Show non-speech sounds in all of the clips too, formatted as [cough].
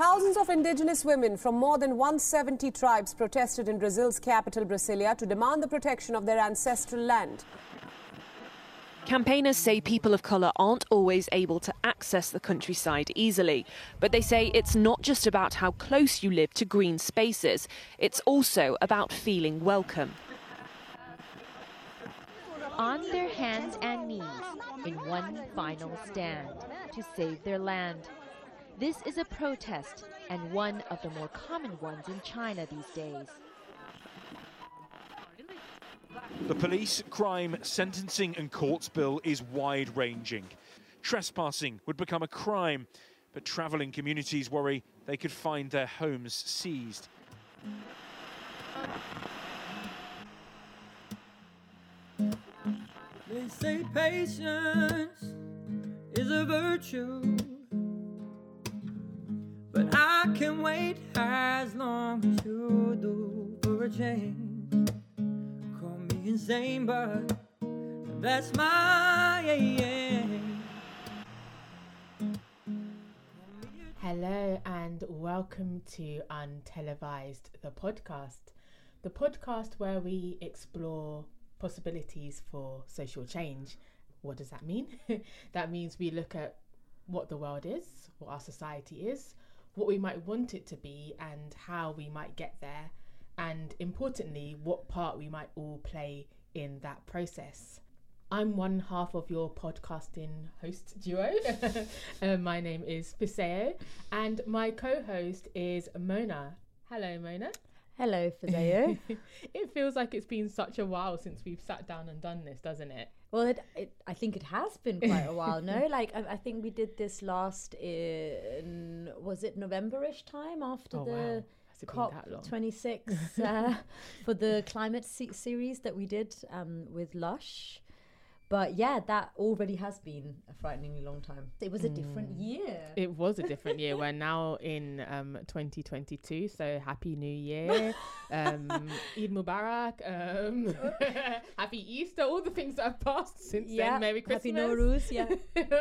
Thousands of indigenous women from more than 170 tribes protested in Brazil's capital, Brasilia, to demand the protection of their ancestral land. Campaigners say people of colour aren't always able to access the countryside easily, but they say it's not just about how close you live to green spaces, it's also about feeling welcome. On their hands and knees in one final stand to save their land. This is a protest and one of the more common ones in China these days. The police, crime, sentencing and courts bill is wide ranging. Trespassing would become a crime, but travelling communities worry they could find their homes seized. They say patience is a virtue, but I can wait as long as you do for a change. Call me insane, but that's my aim. Hello and welcome to Untelevised, the podcast. The podcast where we explore possibilities for social change. What does that mean? [laughs] that means we look at what the world is, what our society is, what we might want it to be, and how we might get there, and importantly, what part we might all play in that process. I'm one half of your podcasting host duo. [laughs] uh, my name is Piseo, and my co host is Mona. Hello, Mona. Hello, Fazeo. [laughs] it feels like it's been such a while since we've sat down and done this, doesn't it? well, it, it, I think it has been quite a while. No, [laughs] like I, I think we did this last in was it November-ish time after Oh, the wow. Has it been COP that long? 26 uh, [laughs] for the climate se- series that we did um, with Lush. But yeah, that already has been a frighteningly long time. It was a different year. Mm. It was a different year. [laughs] We're now in um, 2022, so happy New Year, [laughs] um, Eid Mubarak, um, [laughs] happy Easter, all the things that have passed since yeah, then. Merry Christmas. Happy Nowruz, yeah.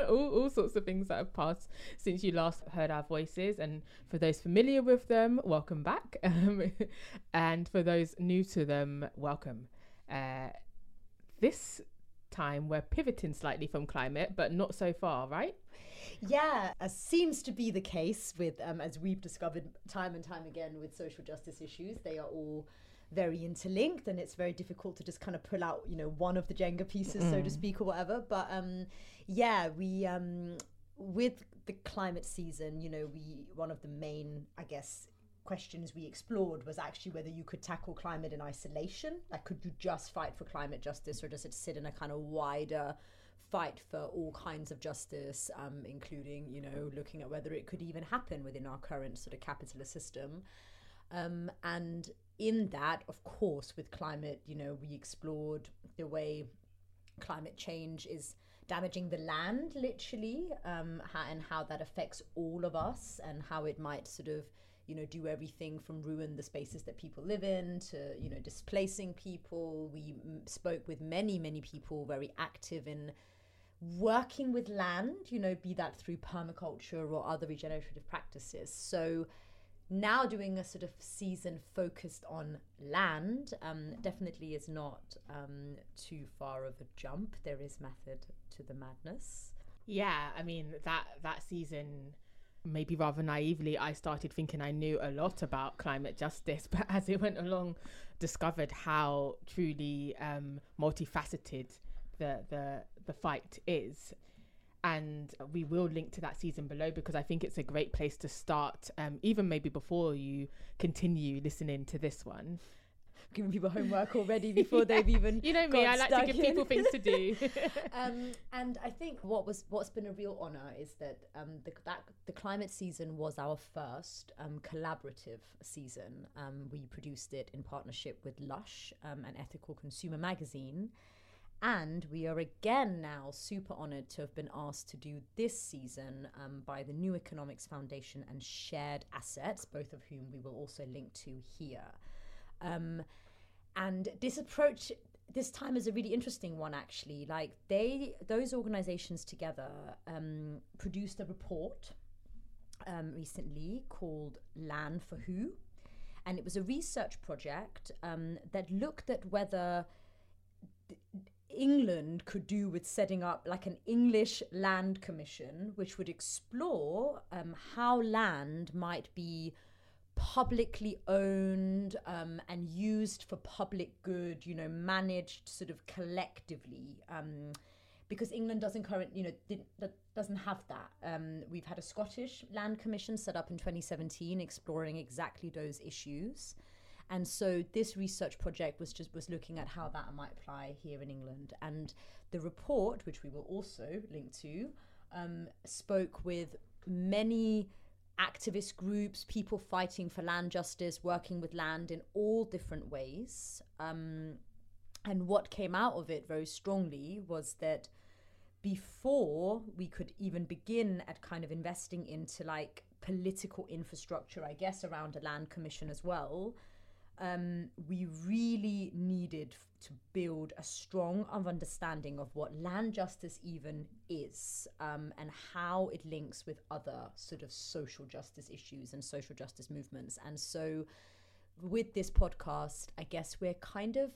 all, all sorts of things that have passed since you last heard our voices. And for those familiar with them, welcome back. Um, and for those new to them, welcome. Uh, this time we're pivoting slightly from climate, but not so far, right? Yeah, as seems to be the case with, um, as we've discovered time and time again with social justice issues, they are all very interlinked, and it's very difficult to just kind of pull out, you know, one of the Jenga pieces, so to speak, or whatever. But um, yeah, we um, with the climate season, you know, we one of the main, I guess, questions we explored was actually whether you could tackle climate in isolation. Like, could you just fight for climate justice, or does it sit in a kind of wider fight for all kinds of justice, um, including, you know, looking at whether it could even happen within our current sort of capitalist system? Um, and in that, of course, with climate, you know, we explored the way climate change is damaging the land, literally, um, and how that affects all of us, and how it might sort of, you know, do everything from ruin the spaces that people live in to, you know, displacing people. We m- spoke with many, many people very active in working with land, you know, be that through permaculture or other regenerative practices. So now doing a sort of season focused on land um, definitely is not um, too far of a jump. There is method to the madness. Yeah, I mean that that season maybe rather naively I started thinking I knew a lot about climate justice, [laughs] but as it went along discovered how truly um, multifaceted the the the fight is. And we will link to that season below because I think it's a great place to start, um, even maybe before you continue listening to this one. Giving people homework already [laughs] before they've even You know me, got I like to give in. people things to do. [laughs] [laughs] um, and I think what was what's been a real honor is that um, the that the climate season was our first um, collaborative season. Um, we produced it in partnership with Lush, um, an ethical consumer magazine. And we are again now super honored to have been asked to do this season um, by the New Economics Foundation and Shared Assets, both of whom we will also link to here. Um, and this approach this time is a really interesting one actually like they those organizations together um, produced a report um, recently called Land for Who. And it was a research project um, that looked at whether England could do with setting up like an English land commission, which would explore um, how land might be publicly owned um, and used for public good, you know, managed sort of collectively. Um, because England doesn't current, you know, that doesn't have that. Um, we've had a Scottish land commission set up in 2017, exploring exactly those issues. And so this research project was just was looking at how that might apply here in England. And the report, which we will also link to, um, spoke with many activist groups, people fighting for land justice, working with land in all different ways. Um, and what came out of it very strongly was that before we could even begin at kind of investing into like political infrastructure, I guess, around a land commission as well, um, we really needed to build a strong understanding of what land justice even is um, and how it links with other sort of social justice issues and social justice movements. And so, with this podcast, I guess we're kind of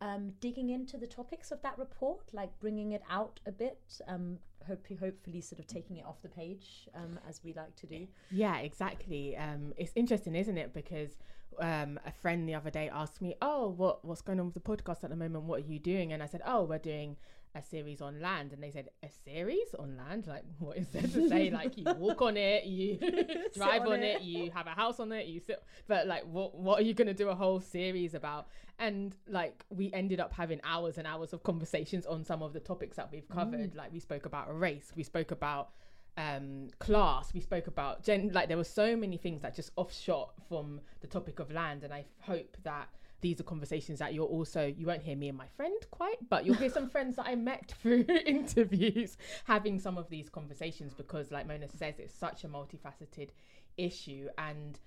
um, digging into the topics of that report, like bringing it out a bit, um, hope, hopefully sort of taking it off the page um, as we like to do. Yeah, exactly. Um, it's interesting, isn't it? Because um, a friend the other day asked me, "Oh, what what's going on with the podcast at the moment? What are you doing?" And I said, "Oh, we're doing a series on land." And they said, "A series on land? Like, what is there to say? [laughs] like, you walk on it, you [laughs] [laughs] drive on, on it. it. you have a house on it, you sit. But like, what what are you going to do a whole series about?" And like, we ended up having hours and hours of conversations on some of the topics that we've covered. Like, we spoke about race, we spoke about um class we spoke about gen like there were so many things that just offshot from the topic of land and i hope that these are conversations that you're also you won't hear me and my friend quite but you'll hear some [laughs] friends that i met through [laughs] interviews having some of these conversations because like mona says it's such a multifaceted issue and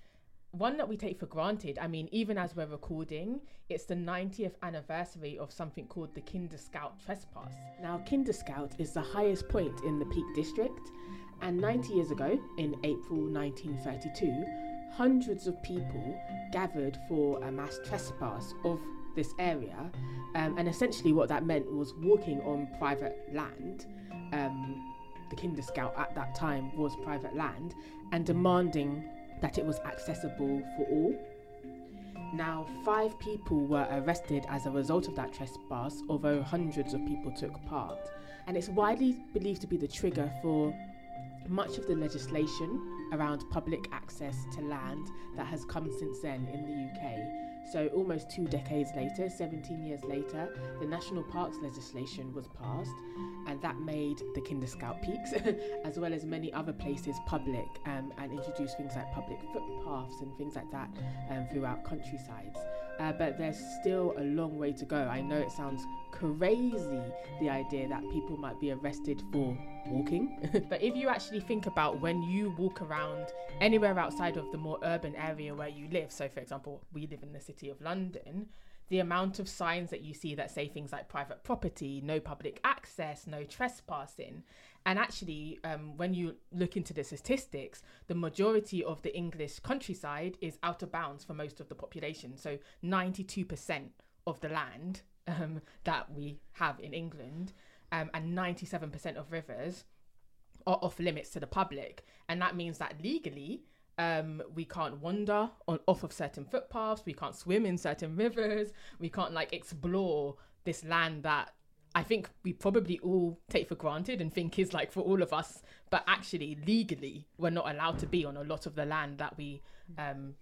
one that we take for granted. I mean, even as we're recording, it's the 90th anniversary of something called the Kinder Scout Trespass. Now, Kinder Scout is the highest point in the Peak District, and 90 years ago, in April 1932, hundreds of people gathered for a mass trespass of this area, um, and essentially what that meant was walking on private land. Um, the Kinder Scout at that time was private land, and demanding that it was accessible for all. Now, five people were arrested as a result of that trespass, although hundreds of people took part. And it's widely believed to be the trigger for much of the legislation around public access to land that has come since then in the UK. So, almost two decades later, 17 years later, the National Parks legislation was passed, and that made the Kinder Scout Peaks, [laughs] as well as many other places, public um, and introduced things like public footpaths and things like that um, throughout countrysides. Uh, but there's still a long way to go. I know it sounds crazy, the idea that people might be arrested for walking. [laughs] but if you actually think about when you walk around anywhere outside of the more urban area where you live, so for example, we live in the city of London, the amount of signs that you see that say things like private property, no public access, no trespassing. And actually, um, when you look into the statistics, the majority of the English countryside is out of bounds for most of the population. So 92% of the land um, that we have in England um, and 97% of rivers are off limits to the public. And that means that legally, um, we can't wander on off of certain footpaths, we can't swim in certain rivers, we can't like explore this land that I think we probably all take for granted and think is like for all of us, but actually legally we're not allowed to be on a lot of the land that we um,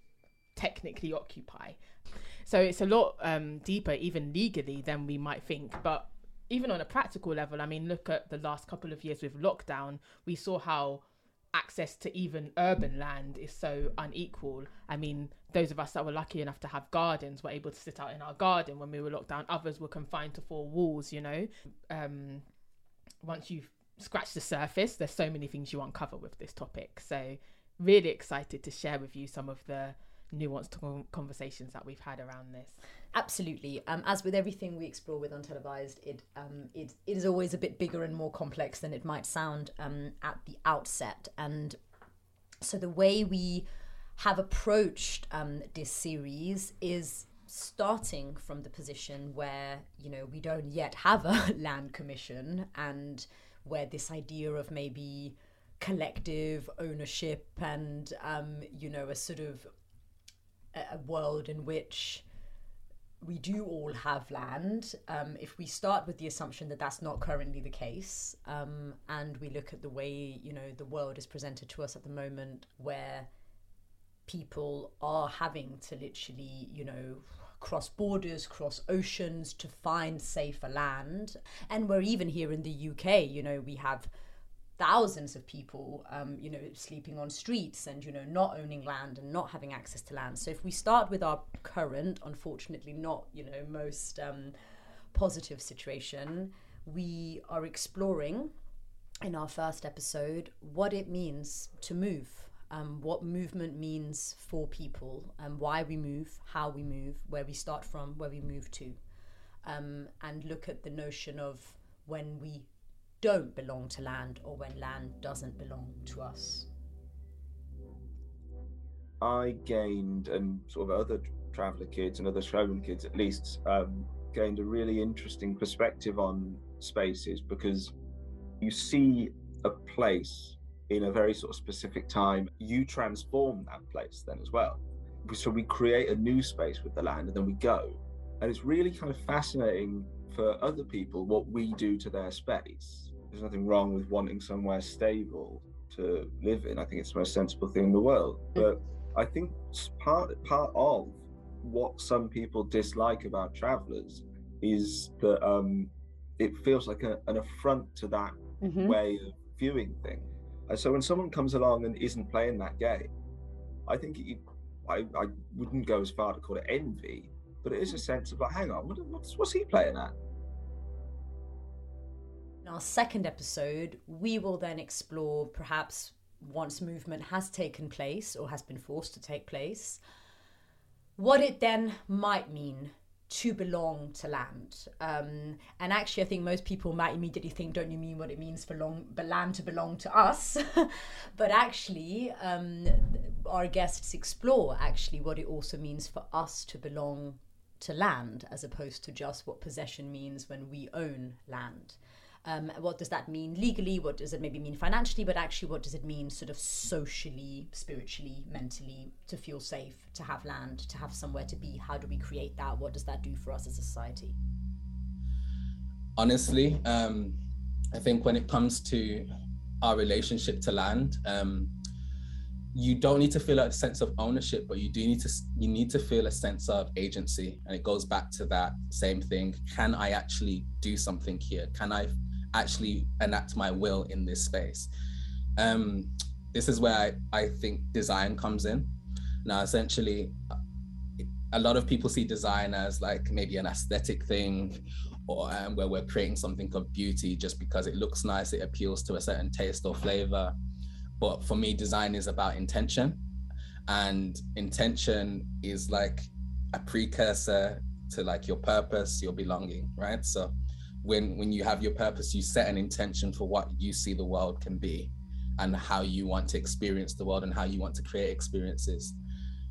technically occupy. So it's a lot um, deeper, even legally, than we might think. But even on a practical level, I mean, look at the last couple of years with lockdown, we saw how access to even urban land is so unequal. I mean, those of us that were lucky enough to have gardens were able to sit out in our garden when we were locked down. Others were confined to four walls, you know. Um, once you've scratched the surface, there's so many things you uncover with this topic. So, really excited to share with you some of the nuanced conversations that we've had around this. Absolutely. Um, as with everything we explore with Untelevised, it, um, it, it is always a bit bigger and more complex than it might sound um, at the outset. And So the way we have approached um, this series is starting from the position where you know we don't yet have a [laughs] land commission and where this idea of maybe collective ownership and um, you know a sort of a world in which we do all have land. Um, if we start with the assumption that that's not currently the case, um, and we look at the way you know the world is presented to us at the moment, where people are having to literally, you know, cross borders, cross oceans to find safer land, and we're even here in the UK, you know, we have thousands of people, um, you know, sleeping on streets and, you know, not owning land and not having access to land. So if we start with our current, unfortunately not, you know, most um, positive situation, we are exploring in our first episode what it means to move. Um, what movement means for people, and why we move, how we move, where we start from, where we move to, um, and look at the notion of when we don't belong to land or when land doesn't belong to us? I gained, and sort of other traveller kids and other travelling kids at least, um, gained a really interesting perspective on spaces because you see a place in a very sort of specific time, you transform that place then as well. So we create a new space with the land and then we go. And it's really kind of fascinating for other people what we do to their space there's nothing wrong with wanting somewhere stable to live in. I think it's the most sensible thing in the world. Mm. But I think part part of what some people dislike about travelers is that um, it feels like a, an affront to that mm-hmm. way of viewing things. And so when someone comes along and isn't playing that game, I think it, I, I wouldn't go as far to call it envy, but it is a sense of like, hang on, what, what's, what's he playing at? In our second episode, we will then explore perhaps once movement has taken place or has been forced to take place, what it then might mean to belong to land. Um, and actually, I think most people might immediately think, don't you mean what it means for long, but land to belong to us? [laughs] but actually, um, our guests explore actually what it also means for us to belong to land, as opposed to just what possession means when we own land. Um, what does that mean legally? What does it maybe mean financially? But actually, what does it mean sort of socially, spiritually, mentally to feel safe, to have land, to have somewhere to be? How do we create that? What does that do for us as a society? Honestly, um, I think when it comes to our relationship to land, um, you don't need to feel a sense of ownership, but you do need to you need to feel a sense of agency, and it goes back to that same thing. Can I actually do something here? Can I actually enact my will in this space. Um, this is where I, I think design comes in. Now, essentially, a lot of people see design as like maybe an aesthetic thing or um, where we're creating something of beauty just because it looks nice, it appeals to a certain taste or flavor. But for me, design is about intention. And intention is like a precursor to like your purpose, your belonging, right? So when when you have your purpose you set an intention for what you see the world can be and how you want to experience the world and how you want to create experiences.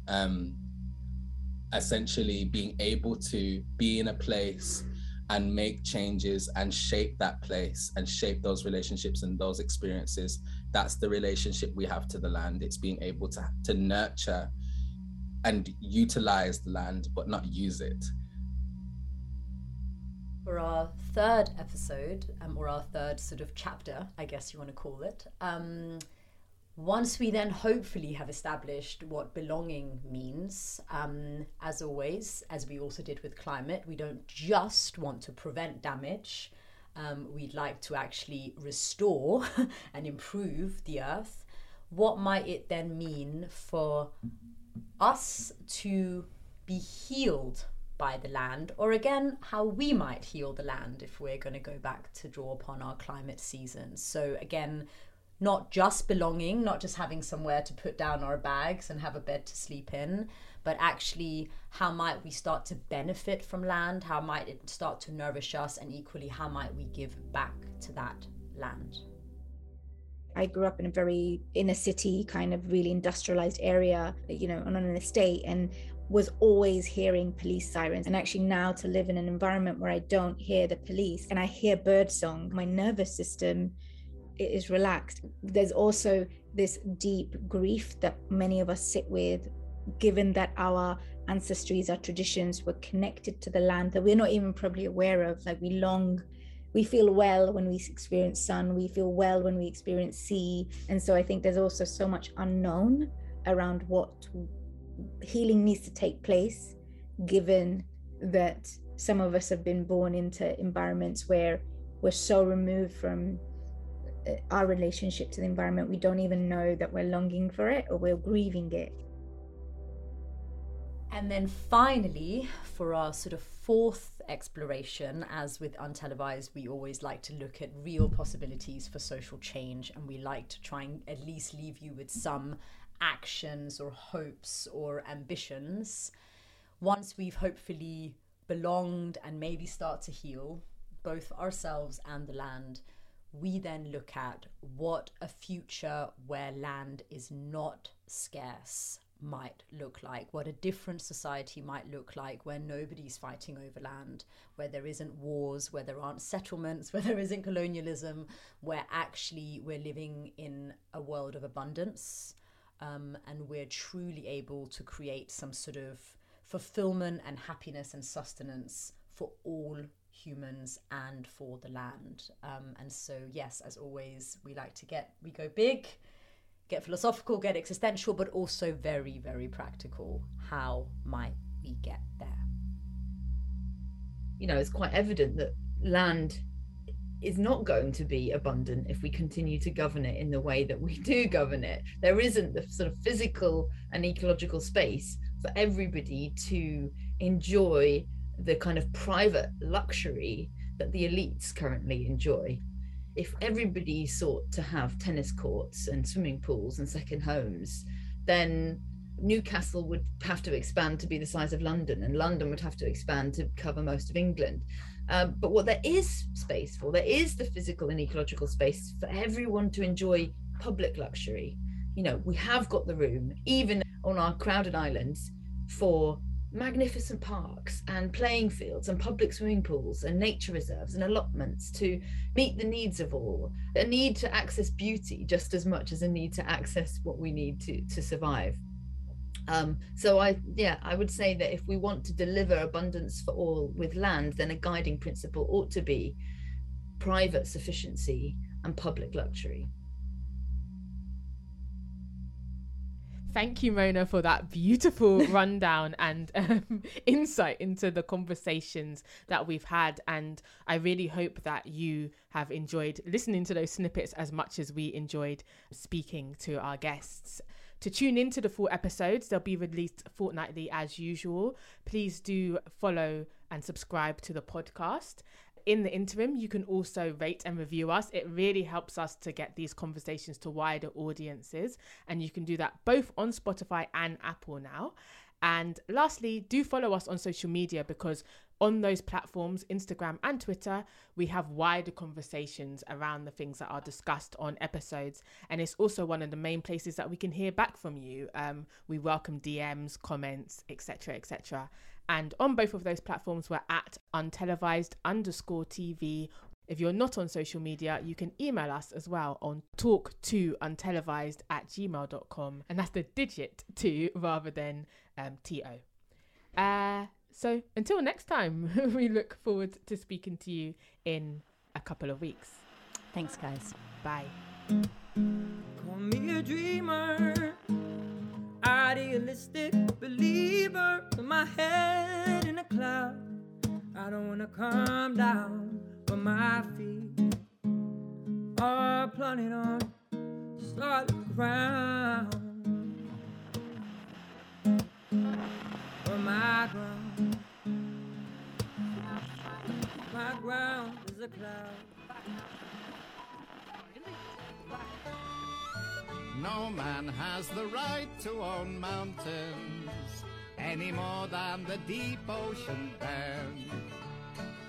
Um essentially being able to be in a place and make changes and shape that place and shape those relationships and those experiences. That's the relationship we have to the land. It's being able to to nurture and utilize the land but not use it for our third episode, um, or our third sort of chapter, I guess you want to call it. Um, once we then hopefully have established what belonging means, um, as always, as we also did with climate, we don't just want to prevent damage. Um, we'd like to actually restore [laughs] and improve the earth. What might it then mean for us to be healed by the land, or again, how we might heal the land if we're going to go back to draw upon our climate seasons. So, again, not just belonging, not just having somewhere to put down our bags and have a bed to sleep in, but actually, how might we start to benefit from land? How might it start to nourish us? And equally, how might we give back to that land? I grew up in a very inner city, kind of really industrialized area, you know, on an estate, and was always hearing police sirens. And actually, now to live in an environment where I don't hear the police and I hear birdsong, my nervous system is relaxed. There's also this deep grief that many of us sit with, given that our ancestries, our traditions were connected to the land that we're not even probably aware of. Like we long we feel well when we experience sun, we feel well when we experience sea. And so I think there's also so much unknown around what healing needs to take place, given that some of us have been born into environments where we're so removed from uh, our relationship to the environment, we don't even know that we're longing for it or we're grieving it. And then finally, for our sort of fourth exploration, as with Untelevised, we always like to look at real possibilities for social change, and we like to try and at least leave you with some actions or hopes or ambitions. Once we've hopefully belonged and maybe start to heal both ourselves and the land, we then look at what a future where land is not scarce might look like, what a different society might look like where nobody's fighting over land, where there isn't wars, where there aren't settlements, [laughs] where there isn't colonialism, where actually we're living in a world of abundance um, and we're truly able to create some sort of fulfillment and happiness and sustenance for all humans and for the land. Um, and so, yes, as always, we like to get, we go big get philosophical, get existential, but also very, very practical. How might we get there? You know, it's quite evident that land is not going to be abundant if we continue to govern it in the way that we [laughs] do govern it. There isn't the sort of physical and ecological space for everybody to enjoy the kind of private luxury that the elites currently enjoy if everybody sought to have tennis courts and swimming pools and second homes, then Newcastle would have to expand to be the size of London, and London would have to expand to cover most of England. Um, but what there is space for, there is the physical and ecological space for everyone to enjoy public luxury. You know, we have got the room, even on our crowded islands, for magnificent parks and playing fields and public swimming pools and nature reserves and allotments to meet the needs of all a need to access beauty just as much as a need to access what we need to to survive um, so i yeah i would say that if we want to deliver abundance for all with land then a guiding principle ought to be private sufficiency and public luxury Thank you, Mona, for that beautiful [laughs] rundown and um, [laughs] insight into the conversations that we've had. And I really hope that you have enjoyed listening to those snippets as much as we enjoyed speaking to our guests. To tune into the full episodes, they'll be released fortnightly as usual. Please do follow and subscribe to the podcast in the interim, you can also rate and review us. It really helps us to get these conversations to wider audiences. And you can do that both on Spotify and Apple now. And lastly, do follow us on social media because on those platforms, Instagram and Twitter, we have wider conversations around the things that are discussed on episodes. And it's also one of the main places that we can hear back from you. Um, we welcome DMs, comments, etc., etc. And on both of those platforms, we're at untelevised underscore TV. If you're not on social media, you can email us as well on talk to untelevised at gmail.com. And that's the digit two rather than um, TO. Uh, so until next time, [laughs] we look forward to speaking to you in a couple of weeks. Thanks, guys. Bye. Call me a dreamer idealistic believer with my head in a cloud. I don't wanna come down, but my feet are planted on solid ground. My ground, my ground is a cloud. No man has the right to own mountains any more than the deep ocean can.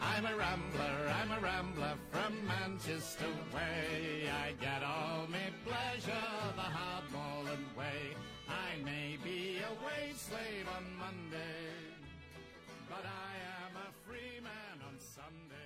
I'm a rambler, I'm a rambler from Manchester way. I get all my pleasure the hardballing way. I may be a wage slave on Monday, but I am a free man on Sunday.